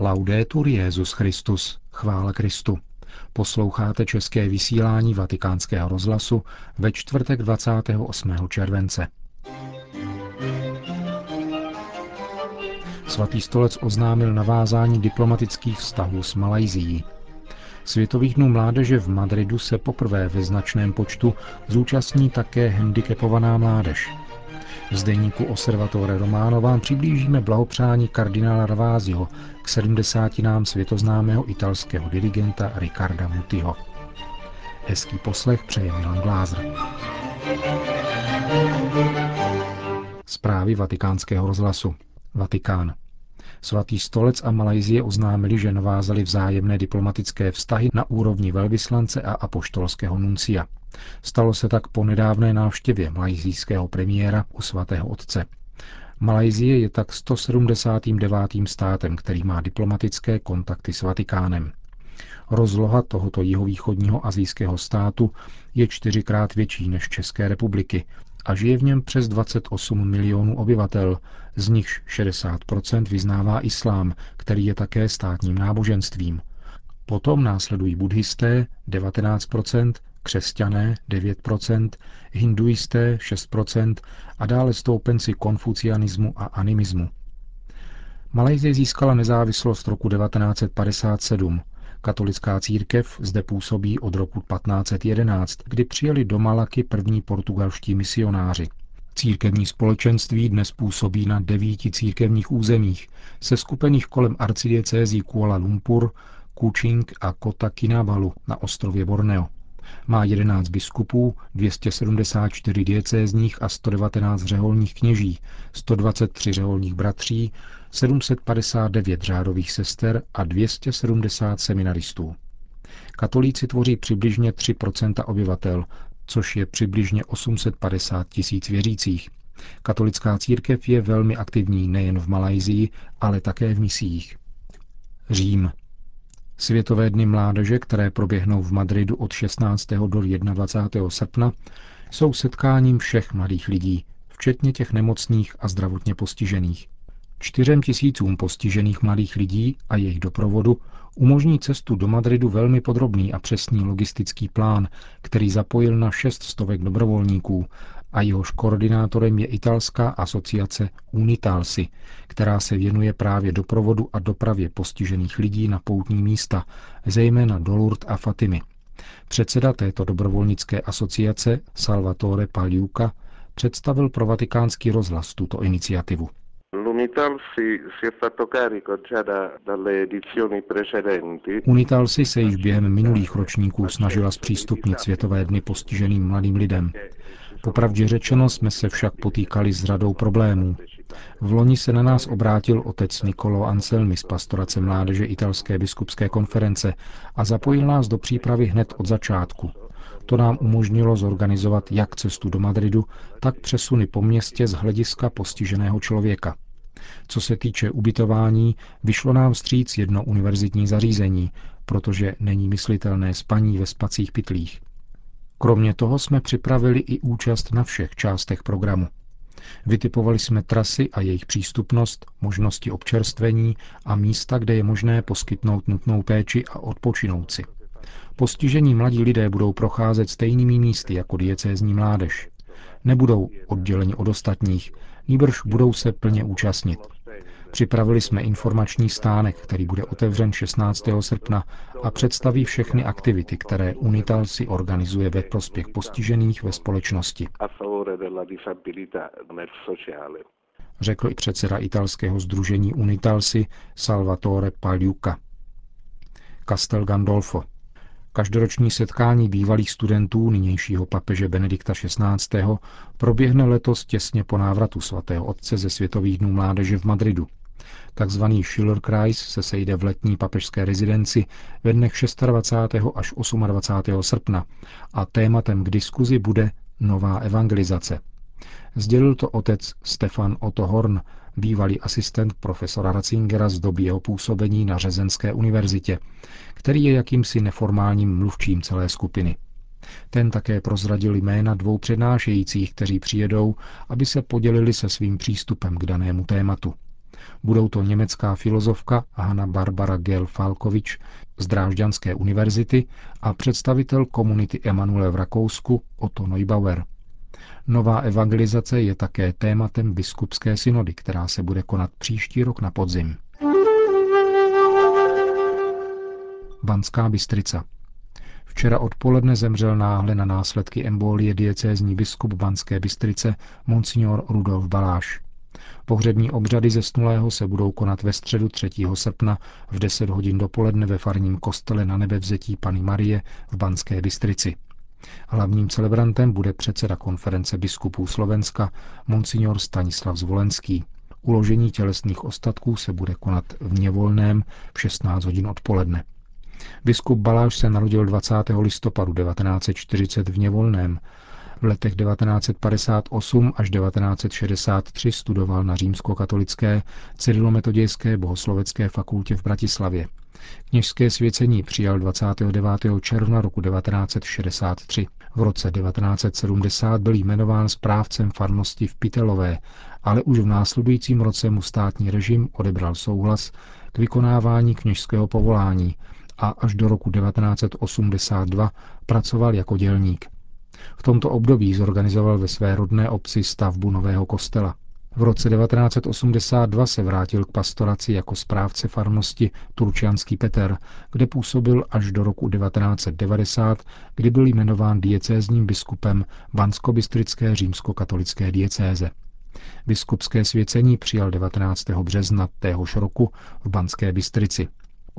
Laudetur Jezus Christus, chvála Kristu. Posloucháte české vysílání Vatikánského rozhlasu ve čtvrtek 28. července. Svatý stolec oznámil navázání diplomatických vztahů s Malajzií. Světových dnů mládeže v Madridu se poprvé ve značném počtu zúčastní také handicapovaná mládež. V zdeníku Observatore Romano vám přiblížíme blahopřání kardinála Ravázio k 70 nám světoznámého italského dirigenta Riccarda Mutiho. Hezký poslech přeje Milan Glázer. Zprávy vatikánského rozhlasu. Vatikán. Svatý stolec a Malajzie oznámili, že navázali vzájemné diplomatické vztahy na úrovni velvyslance a apoštolského nuncia. Stalo se tak po nedávné návštěvě malajzijského premiéra u svatého otce. Malajzie je tak 179. státem, který má diplomatické kontakty s Vatikánem. Rozloha tohoto jihovýchodního azijského státu je čtyřikrát větší než České republiky a žije v něm přes 28 milionů obyvatel, z nichž 60% vyznává islám, který je také státním náboženstvím. Potom následují buddhisté 19%, křesťané 9%, hinduisté 6% a dále stoupenci konfucianismu a animismu. Malajzie získala nezávislost roku 1957. Katolická církev zde působí od roku 1511, kdy přijeli do Malaky první portugalští misionáři. Církevní společenství dnes působí na devíti církevních územích, se skupených kolem arcidiecézí Kuala Lumpur, Kuching a Kota Kinabalu na ostrově Borneo. Má 11 biskupů, 274 diecézních a 119 řeholních kněží, 123 řeholních bratří, 759 řádových sester a 270 seminaristů. Katolíci tvoří přibližně 3% obyvatel, což je přibližně 850 tisíc věřících. Katolická církev je velmi aktivní nejen v Malajzii, ale také v misích. Řím. Světové dny mládeže, které proběhnou v Madridu od 16. do 21. srpna, jsou setkáním všech mladých lidí, včetně těch nemocných a zdravotně postižených. Čtyřem tisícům postižených mladých lidí a jejich doprovodu umožní cestu do Madridu velmi podrobný a přesný logistický plán, který zapojil na šest stovek dobrovolníků a jehož koordinátorem je italská asociace Unitalsi, která se věnuje právě doprovodu a dopravě postižených lidí na poutní místa, zejména do Lourdes a Fatimy. Předseda této dobrovolnické asociace Salvatore Paliuka představil pro vatikánský rozhlas tuto iniciativu. Unitalsi se již během minulých ročníků snažila zpřístupnit Světové dny postiženým mladým lidem. Popravdě řečeno jsme se však potýkali s řadou problémů. V loni se na nás obrátil otec Nicolo Anselmi z pastorace mládeže italské biskupské konference a zapojil nás do přípravy hned od začátku. To nám umožnilo zorganizovat jak cestu do Madridu, tak přesuny po městě z hlediska postiženého člověka. Co se týče ubytování, vyšlo nám vstříc jedno univerzitní zařízení, protože není myslitelné spaní ve spacích pytlích. Kromě toho jsme připravili i účast na všech částech programu. Vytipovali jsme trasy a jejich přístupnost, možnosti občerstvení a místa, kde je možné poskytnout nutnou péči a odpočinout si. Postižení mladí lidé budou procházet stejnými místy jako diecézní mládež. Nebudou odděleni od ostatních, nýbrž budou se plně účastnit. Připravili jsme informační stánek, který bude otevřen 16. srpna a představí všechny aktivity, které Unital si organizuje ve prospěch postižených ve společnosti. Řekl i předseda italského združení Unitalsi Salvatore Pagliuca. Castel Gandolfo. Každoroční setkání bývalých studentů nynějšího papeže Benedikta XVI. proběhne letos těsně po návratu svatého otce ze Světových dnů mládeže v Madridu. Takzvaný Schillerkreis se sejde v letní papežské rezidenci ve dnech 26. až 28. srpna a tématem k diskuzi bude nová evangelizace. Sdělil to otec Stefan Otto Horn, bývalý asistent profesora Ratzingera z doby jeho působení na Řezenské univerzitě, který je jakýmsi neformálním mluvčím celé skupiny. Ten také prozradil jména dvou přednášejících, kteří přijedou, aby se podělili se svým přístupem k danému tématu. Budou to německá filozofka Hanna Barbara Gel Falkovič z Drážďanské univerzity a představitel komunity Emanuel v Rakousku Otto Neubauer. Nová evangelizace je také tématem biskupské synody, která se bude konat příští rok na podzim. Banská Bystrica. Včera odpoledne zemřel náhle na následky embolie diecézní biskup Banské Bystrice Monsignor Rudolf Baláš. Pohřební obřady zesnulého se budou konat ve středu 3. srpna v 10 hodin dopoledne ve farním kostele na nebevzetí Pany Marie v Banské Bystrici. Hlavním celebrantem bude předseda konference biskupů Slovenska Monsignor Stanislav Zvolenský. Uložení tělesných ostatků se bude konat v Něvolném v 16 hodin odpoledne. Biskup Baláš se narodil 20. listopadu 1940 v Něvolném. V letech 1958 až 1963 studoval na římskokatolické cyrilometodějské bohoslovecké fakultě v Bratislavě. Kněžské svěcení přijal 29. června roku 1963. V roce 1970 byl jmenován správcem farnosti v Pitelové, ale už v následujícím roce mu státní režim odebral souhlas k vykonávání kněžského povolání a až do roku 1982 pracoval jako dělník. V tomto období zorganizoval ve své rodné obci stavbu nového kostela. V roce 1982 se vrátil k pastoraci jako správce farnosti Turčianský Peter, kde působil až do roku 1990, kdy byl jmenován diecézním biskupem Bansko-Bystrické římskokatolické diecéze. Biskupské svěcení přijal 19. března téhož roku v Banské Bystrici.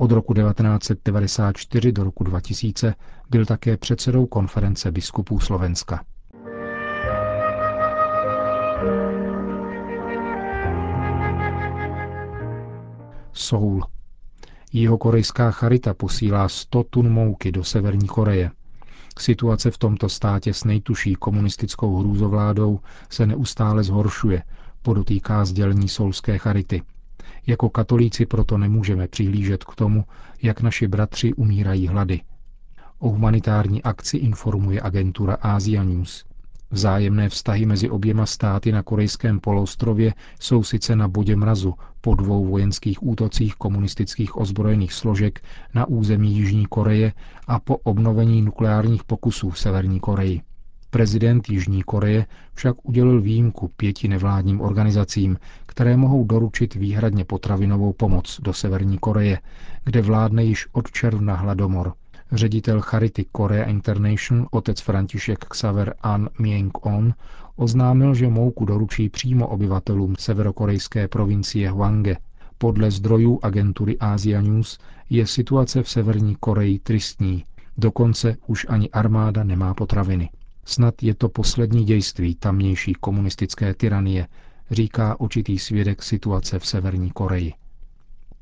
Od roku 1994 do roku 2000 byl také předsedou konference biskupů Slovenska. Soul. Jeho korejská charita posílá 100 tun mouky do Severní Koreje. Situace v tomto státě s nejtuší komunistickou hrůzovládou se neustále zhoršuje, podotýká sdělení Soulské charity – jako katolíci proto nemůžeme přihlížet k tomu, jak naši bratři umírají hlady. O humanitární akci informuje agentura Asia News. Vzájemné vztahy mezi oběma státy na korejském poloostrově jsou sice na bodě mrazu po dvou vojenských útocích komunistických ozbrojených složek na území Jižní Koreje a po obnovení nukleárních pokusů v Severní Koreji. Prezident Jižní Koreje však udělil výjimku pěti nevládním organizacím, které mohou doručit výhradně potravinovou pomoc do Severní Koreje, kde vládne již od června hladomor. Ředitel Charity Korea International, otec František Xaver An Myeng-on, oznámil, že mouku doručí přímo obyvatelům severokorejské provincie Hwangge. Podle zdrojů agentury Asia News je situace v Severní Koreji tristní, dokonce už ani armáda nemá potraviny. Snad je to poslední dějství tamnější komunistické tyranie, říká určitý svědek situace v Severní Koreji.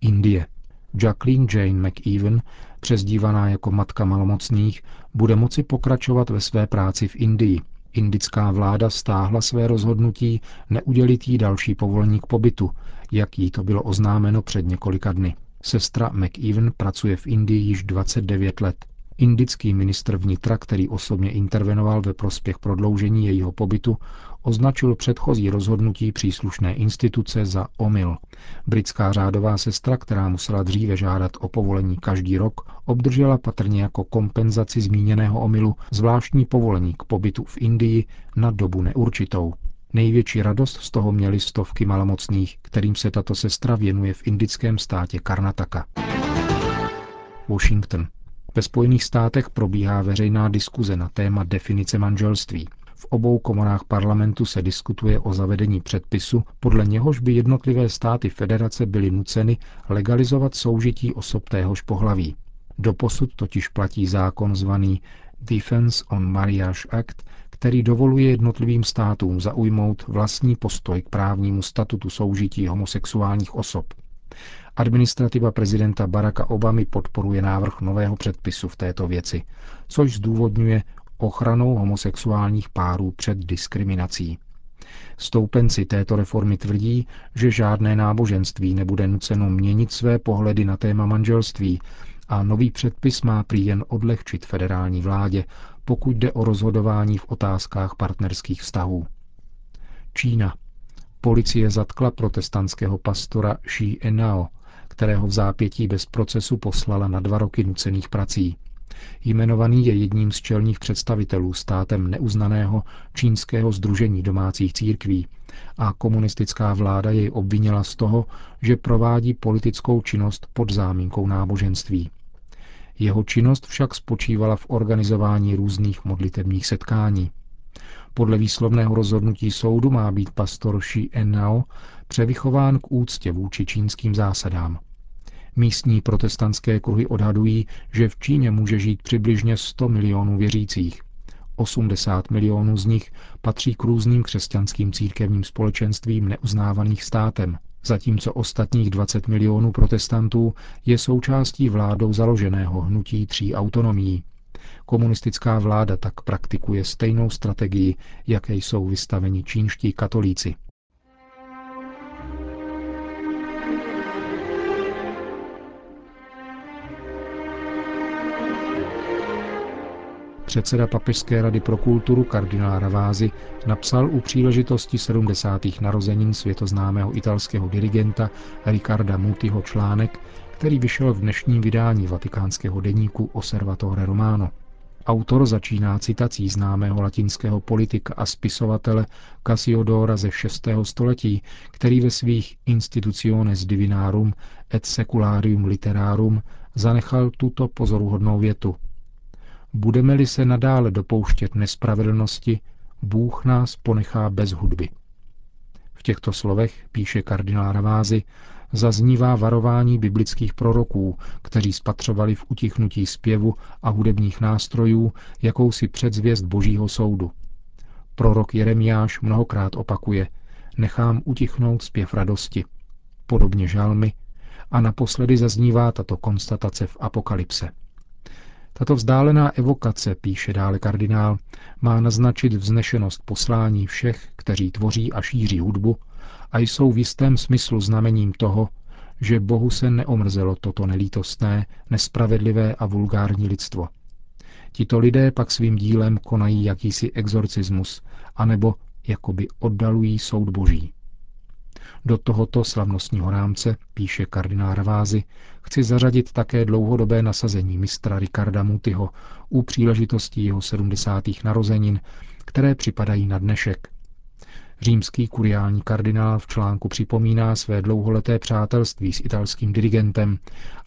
Indie. Jacqueline Jane McEwen, přezdívaná jako matka malomocných, bude moci pokračovat ve své práci v Indii. Indická vláda stáhla své rozhodnutí neudělit jí další povolení k pobytu, jak jí to bylo oznámeno před několika dny. Sestra McEwen pracuje v Indii již 29 let. Indický ministr vnitra, který osobně intervenoval ve prospěch prodloužení jejího pobytu, označil předchozí rozhodnutí příslušné instituce za omyl. Britská řádová sestra, která musela dříve žádat o povolení každý rok, obdržela patrně jako kompenzaci zmíněného omylu zvláštní povolení k pobytu v Indii na dobu neurčitou. Největší radost z toho měly stovky malomocných, kterým se tato sestra věnuje v indickém státě Karnataka. Washington. Ve Spojených státech probíhá veřejná diskuze na téma definice manželství. V obou komorách parlamentu se diskutuje o zavedení předpisu, podle něhož by jednotlivé státy federace byly nuceny legalizovat soužití osob téhož pohlaví. Doposud totiž platí zákon zvaný Defense on Marriage Act, který dovoluje jednotlivým státům zaujmout vlastní postoj k právnímu statutu soužití homosexuálních osob. Administrativa prezidenta Baracka Obamy podporuje návrh nového předpisu v této věci, což zdůvodňuje ochranou homosexuálních párů před diskriminací. Stoupenci této reformy tvrdí, že žádné náboženství nebude nuceno měnit své pohledy na téma manželství a nový předpis má prý jen odlehčit federální vládě, pokud jde o rozhodování v otázkách partnerských vztahů. Čína. Policie zatkla protestantského pastora Shi Enao, kterého v zápětí bez procesu poslala na dva roky nucených prací. Jmenovaný je jedním z čelních představitelů státem neuznaného čínského združení domácích církví a komunistická vláda jej obvinila z toho, že provádí politickou činnost pod záminkou náboženství. Jeho činnost však spočívala v organizování různých modlitebních setkání. Podle výslovného rozhodnutí soudu má být pastor Shi Enao převychován k úctě vůči čínským zásadám. Místní protestantské kruhy odhadují, že v Číně může žít přibližně 100 milionů věřících. 80 milionů z nich patří k různým křesťanským církevním společenstvím neuznávaných státem, zatímco ostatních 20 milionů protestantů je součástí vládou založeného hnutí tří autonomií. Komunistická vláda tak praktikuje stejnou strategii, jaké jsou vystaveni čínští katolíci. Předseda Papežské rady pro kulturu kardinál Ravázy napsal u příležitosti 70. narozenin světoznámého italského dirigenta Riccarda Mutiho článek, který vyšel v dnešním vydání vatikánského deníku Osservatore Romano. Autor začíná citací známého latinského politika a spisovatele Cassiodora ze 6. století, který ve svých Institutiones Divinarum et Secularium Literarum zanechal tuto pozoruhodnou větu – Budeme-li se nadále dopouštět nespravedlnosti, Bůh nás ponechá bez hudby. V těchto slovech, píše kardinál Ravázy, zaznívá varování biblických proroků, kteří spatřovali v utichnutí zpěvu a hudebních nástrojů jakousi předzvěst božího soudu. Prorok Jeremiáš mnohokrát opakuje, nechám utichnout zpěv radosti. Podobně žalmy a naposledy zaznívá tato konstatace v Apokalypse. Tato vzdálená evokace, píše dále kardinál, má naznačit vznešenost poslání všech, kteří tvoří a šíří hudbu a jsou v jistém smyslu znamením toho, že Bohu se neomrzelo toto nelítostné, nespravedlivé a vulgární lidstvo. Tito lidé pak svým dílem konají jakýsi exorcismus, anebo jakoby oddalují soud boží. Do tohoto slavnostního rámce, píše kardinál Ravázy, chci zařadit také dlouhodobé nasazení mistra Ricarda Mutyho u příležitosti jeho 70. narozenin, které připadají na dnešek. Římský kuriální kardinál v článku připomíná své dlouholeté přátelství s italským dirigentem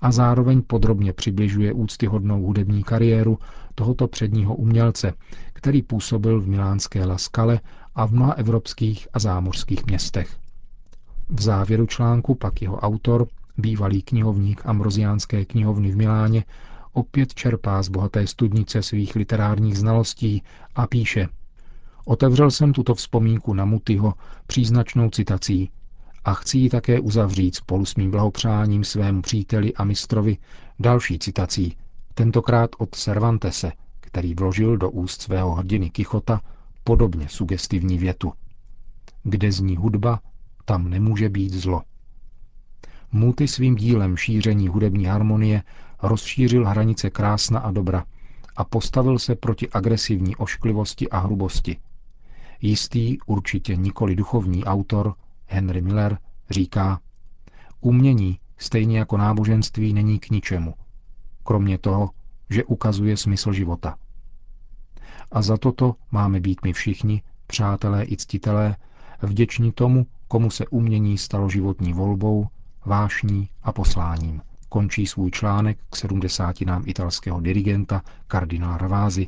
a zároveň podrobně přibližuje úctyhodnou hudební kariéru tohoto předního umělce, který působil v milánské La Scale a v mnoha evropských a zámořských městech. V závěru článku pak jeho autor, bývalý knihovník Ambroziánské knihovny v Miláně, opět čerpá z bohaté studnice svých literárních znalostí a píše Otevřel jsem tuto vzpomínku na Mutyho příznačnou citací a chci ji také uzavřít spolu s mým blahopřáním svému příteli a mistrovi další citací, tentokrát od Cervantese, který vložil do úst svého hrdiny Kichota podobně sugestivní větu. Kde zní hudba, tam nemůže být zlo. Multi svým dílem šíření hudební harmonie rozšířil hranice krásna a dobra a postavil se proti agresivní ošklivosti a hrubosti. Jistý, určitě nikoli duchovní autor Henry Miller říká, umění, stejně jako náboženství, není k ničemu, kromě toho, že ukazuje smysl života. A za toto máme být my všichni, přátelé i ctitelé, vděční tomu, komu se umění stalo životní volbou, vášní a posláním. Končí svůj článek k sedmdesátinám italského dirigenta kardinála Ravázy.